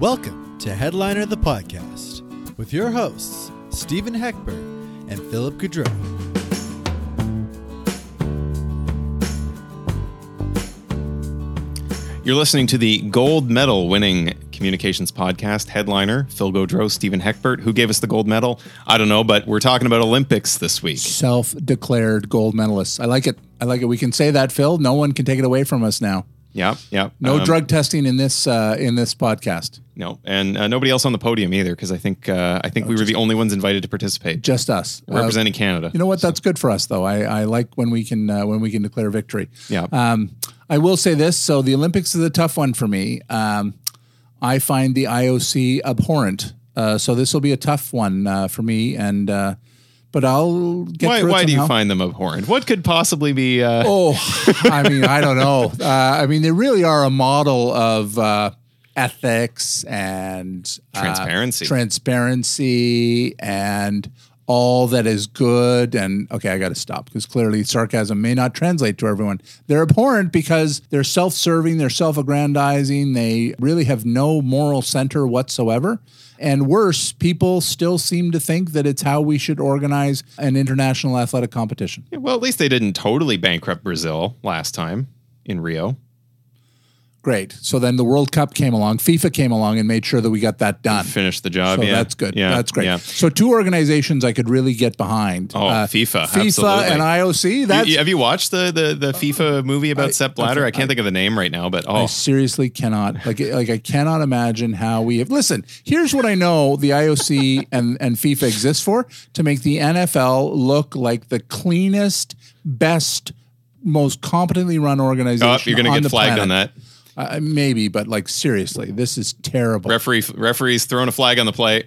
Welcome to Headliner the Podcast with your hosts, Stephen Heckbert and Philip Gaudreau. You're listening to the gold medal winning communications podcast headliner, Phil Gaudreau, Stephen Heckbert. Who gave us the gold medal? I don't know, but we're talking about Olympics this week. Self-declared gold medalists. I like it. I like it. We can say that, Phil. No one can take it away from us now. Yeah, yeah. No Um, drug testing in this uh, in this podcast. No, and uh, nobody else on the podium either, because I think uh, I think we were the only ones invited to participate, Just us Uh, representing Canada. you know what? That's good for us, though. I, I like when we can uh, when we can declare victory. Yeah. Um, I will say this. So the Olympics is a tough one for me. Um, I find the IOC abhorrent. Uh, so this will be a tough one uh, for me. And uh, but I'll get why why do you find them abhorrent? What could possibly be? Uh, Oh, I mean, I don't know. Uh, I mean, they really are a model of uh, ethics and uh, Transparency. transparency, and all that is good. And okay, I got to stop because clearly sarcasm may not translate to everyone. They're abhorrent because they're self-serving, they're self-aggrandizing, they really have no moral center whatsoever. And worse, people still seem to think that it's how we should organize an international athletic competition. well, at least they didn't totally bankrupt Brazil last time in Rio. Great. So then the World Cup came along, FIFA came along and made sure that we got that done. Finished the job. So yeah, that's good. Yeah, that's great. Yeah. So two organizations I could really get behind. Uh, Oh, FIFA, FIFA absolutely. and IOC. That's you- have you watched the the, the FIFA movie about Sepp Blatter? I can't think of the name right now, but I oh, seriously cannot like like I cannot imagine how we have listen, here's what I know the IOC and, and FIFA exists for to make the NFL look like the cleanest, best, most competently run organization. oh you're going to get flagged planet. on that. Uh, maybe, but like seriously, this is terrible. Referee referees throwing a flag on the plate.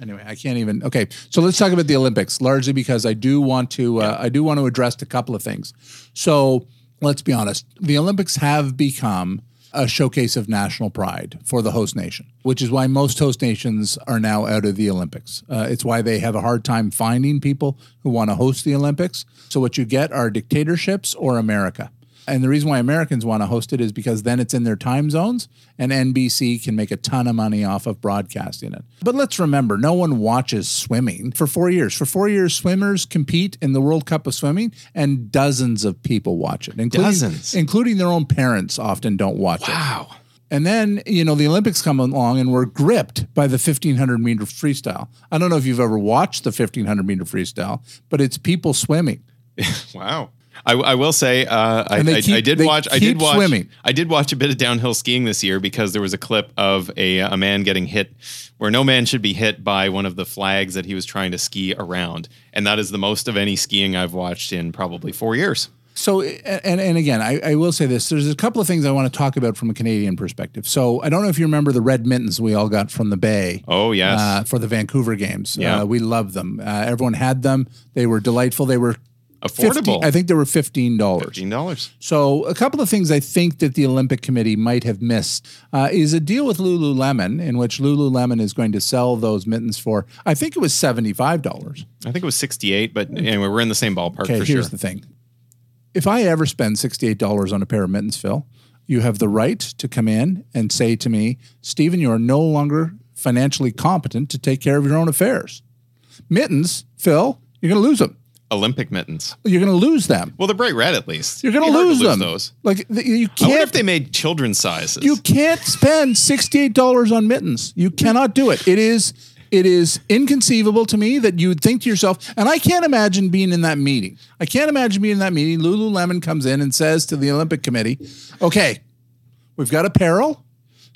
anyway, I can't even. Okay, so let's talk about the Olympics, largely because I do want to. Uh, I do want to address a couple of things. So let's be honest: the Olympics have become a showcase of national pride for the host nation, which is why most host nations are now out of the Olympics. Uh, it's why they have a hard time finding people who want to host the Olympics. So what you get are dictatorships or America. And the reason why Americans want to host it is because then it's in their time zones and NBC can make a ton of money off of broadcasting it. But let's remember, no one watches swimming for four years. For four years, swimmers compete in the World Cup of Swimming and dozens of people watch it, including, Dozens? including their own parents often don't watch it. Wow. And then, you know, the Olympics come along and we're gripped by the 1500 meter freestyle. I don't know if you've ever watched the 1500 meter freestyle, but it's people swimming. Wow. I, I will say uh, I, they I, I did watch I did watch swimming. I did watch a bit of downhill skiing this year because there was a clip of a a man getting hit where no man should be hit by one of the flags that he was trying to ski around and that is the most of any skiing I've watched in probably 4 years. So, and, and again, I, I will say this there's a couple of things I want to talk about from a Canadian perspective. So, I don't know if you remember the red mittens we all got from the Bay. Oh yes. Uh, for the Vancouver games. Yeah. Uh, we loved them. Uh, everyone had them. They were delightful. They were Affordable. 50 I think they were $15. $15. So, a couple of things I think that the Olympic Committee might have missed uh, is a deal with Lululemon, in which Lululemon is going to sell those mittens for, I think it was $75. I think it was 68 but anyway we're in the same ballpark Okay, for here's sure. the thing. If I ever spend $68 on a pair of mittens, Phil, you have the right to come in and say to me, Stephen, you are no longer financially competent to take care of your own affairs. Mittens, Phil, you're going to lose them. Olympic mittens. You're going to lose them. Well, they're bright red at least. You're going to It'd be hard lose them. those. Like th- you I wonder can't if they made children's sizes. You can't spend $68 on mittens. You cannot do it. It is it is inconceivable to me that you would think to yourself, and I can't imagine being in that meeting. I can't imagine being in that meeting. Lululemon comes in and says to the Olympic Committee, okay, we've got apparel.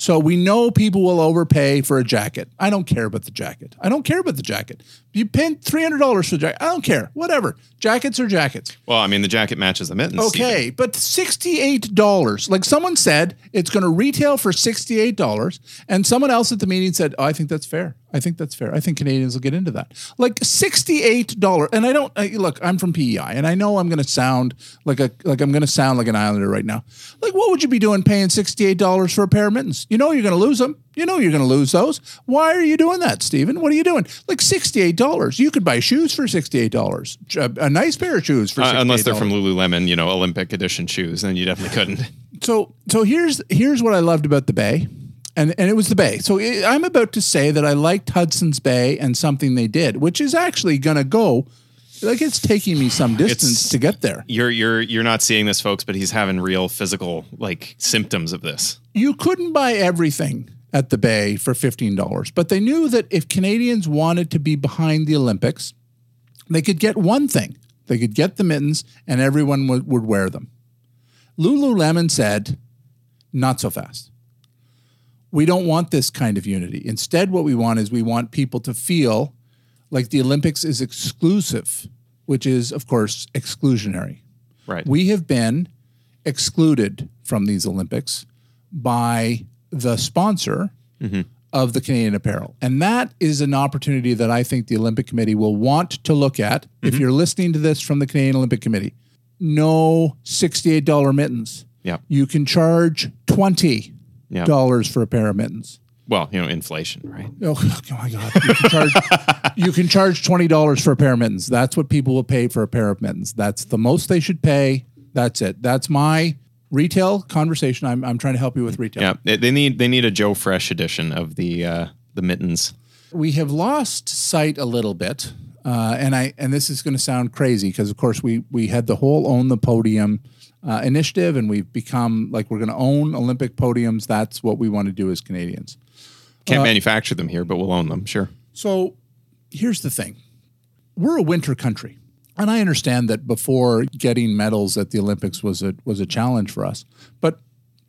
So we know people will overpay for a jacket. I don't care about the jacket. I don't care about the jacket. You paid $300 for the jacket. I don't care. Whatever. Jackets are jackets. well, I mean the jacket matches the mittens. Okay, but $68. Like someone said, it's going to retail for $68. And someone else at the meeting said, oh, I think that's fair. I think that's fair. I think Canadians will get into that. Like $68. And I don't I, look, I'm from PEI and I know I'm going to sound like a like I'm going to sound like an islander right now. Like what would you be doing paying $68 for a pair of mittens? You know you're going to lose them. You know you're going to lose those. Why are you doing that, Stephen? What are you doing? Like $68. You could buy shoes for $68. A, a nice pair of shoes for $68. Uh, unless they're from Lululemon, you know, Olympic edition shoes, then you definitely couldn't. so so here's here's what I loved about the Bay, and and it was the Bay. So i I'm about to say that I liked Hudson's Bay and something they did, which is actually going to go. Like it's taking me some distance It's- to get there. You're you're you're not seeing this, folks, but he's having real physical like symptoms of this. You couldn't buy everything at the Bay for fifteen dollars, but they knew that if Canadians wanted to be behind the Olympics, they could get one thing. They could get the mittens, and everyone would, would wear them. Lululemon said, "Not so fast." We don't want this kind of unity. Instead, what we want is we want people to feel like the Olympics is exclusive, which is, of course, exclusionary. Right. We have been excluded from these Olympics by the sponsor mm-hmm. of the Canadian apparel. And that is an opportunity that I think the Olympic Committee will want to look at. If mm-hmm. you're listening to this from the Canadian Olympic Committee, no $68 mittens. yeah. You can charge 20 Yeah. dollars for a pair of mittens. Well, you know, inflation, right? Oh, oh my God! You can charge, you can charge twenty dollars for a pair of mittens. That's what people will pay for a pair of mittens. That's the most they should pay. That's it. That's my retail conversation. I'm, I'm trying to help you with retail. Yeah. They, they need they need a Joe Fresh edition of the uh the mittens. We have lost sight a little bit, uh, and I and this is going to sound crazy because of course we we had the whole own the podium uh, initiative, and we've become like we're going to own Olympic podiums. That's what we want to do as Canadians. Can't manufacture them here, but we'll own them. Sure. So here's the thing we're a winter country. And I understand that before getting medals at the Olympics was a was a challenge for us. But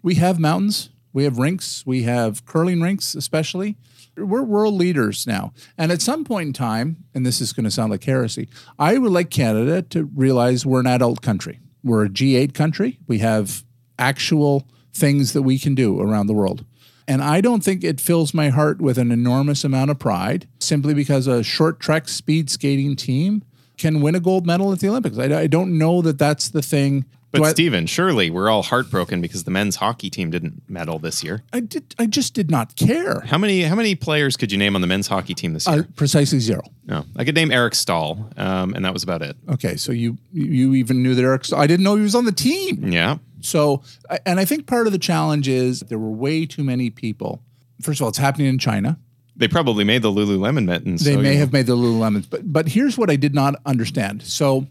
we have mountains, we have rinks, we have curling rinks especially. We're world leaders now. And at some point in time, and this is going to sound like heresy, I would like Canada to realize we're an adult country. We're a G8 country. We have actual things that we can do around the world. And I don't think it fills my heart with an enormous amount of pride simply because a short track speed skating team can win a gold medal at the Olympics. I, I don't know that that's the thing. But I- Stephen, surely we're all heartbroken because the men's hockey team didn't medal this year. I did. I just did not care. How many how many players could you name on the men's hockey team this Uh, year? precisely zero. no, I could name Eric Staal, um, and that was about it. Okay, so you you even knew that Eric. I didn't know he was on the team. Yeah, So, and I think part of the challenge is there were way too many people. First of all, it's happening in China. they probably made the Lululemon mittens. They so, may know. have made the Lululemons, but but here's what I did not understand. So,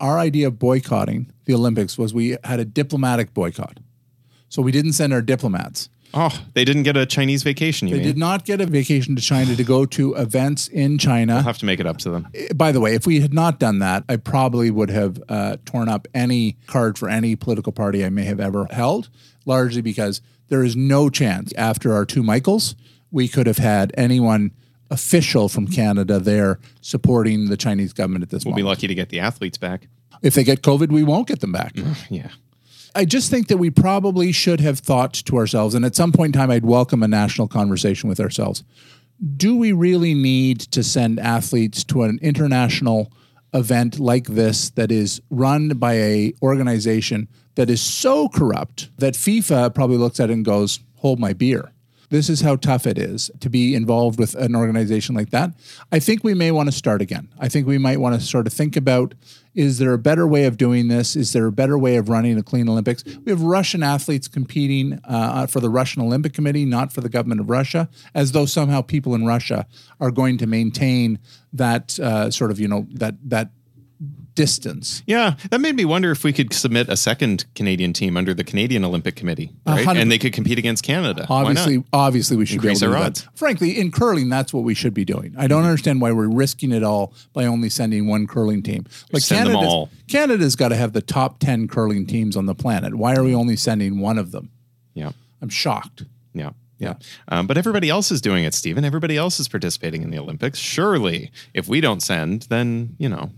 our idea of boycotting the Olympics was we had a diplomatic boycott. So we didn't send our diplomats. Oh, they didn't get a Chinese vacation. You They mean? did not get a vacation to China to go to events in China. I'll have to make it up to them. By the way, if we had not done that, I probably would have uh, torn up any card for any political party I may have ever held, largely because there is no chance after our two Michaels, we could have had anyone official from Canada there supporting the Chinese government at this point. We'll be lucky to get the athletes back. If they get COVID, we won't get them back. Mm, yeah. I just think that we probably should have thought to ourselves, and at some point in time, I'd welcome a national conversation with ourselves. Do we really need to send athletes to an international event like this that is run by a organization that is so corrupt that FIFA probably looks at it and goes, "Hold my beer." This is how tough it is to be involved with an organization like that. I think we may want to start again. I think we might want to sort of think about is there a better way of doing this? Is there a better way of running a clean Olympics? We have Russian athletes competing uh, for the Russian Olympic Committee, not for the government of Russia, as though somehow people in Russia are going to maintain that uh, sort of, you know, that that distance. Yeah, that made me wonder if we could submit a second Canadian team under the Canadian Olympic Committee, right? And they could compete against Canada. Obviously, obviously, we should Increase be able to our odds. that. Frankly, in curling, that's what we should be doing. I don't understand why we're risking it all by only sending one curling team. Like Send them all. Canada's got to have the top ten curling teams on the planet. Why are we only sending one of them? Yeah, I'm shocked. yeah, yeah. Um, but everybody else is doing it, Stephen. Everybody else is participating in the Olympics. Surely, if we don't send, then you know,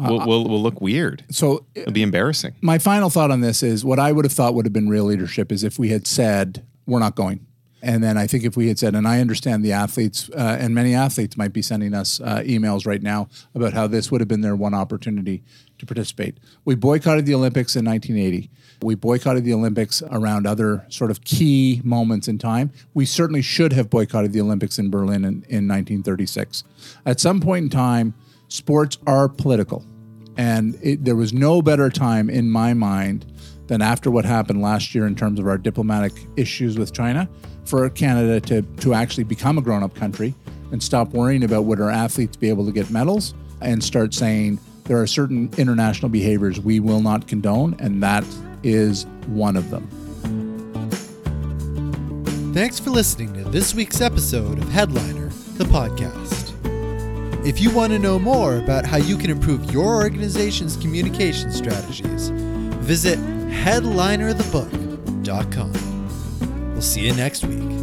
we'll, we'll we'll look weird. So It'll be embarrassing. my final thought on this is what I would have thought would have been real leadership is if we had said we're not going. And then I think if we had said, and I understand the athletes uh, and many athletes might be sending us uh, emails right now about how this would have been their one opportunity to participate. We boycotted the Olympics in 1980. We boycotted the Olympics around other sort of key moments in time. We certainly should have boycotted the Olympics in Berlin in, in 1936. At some point in time, sports are political. And it, there was no better time in my mind than after what happened last year in terms of our diplomatic issues with China, for Canada to, to actually become a grown up country and stop worrying about would our athletes be able to get medals and start saying there are certain international behaviors we will not condone, and that is one of them. Thanks for listening to this week's episode of Headliner, the podcast. If you want to know more about how you can improve your organization's communication strategies, visit headlinerthebook.com. We'll see you next week.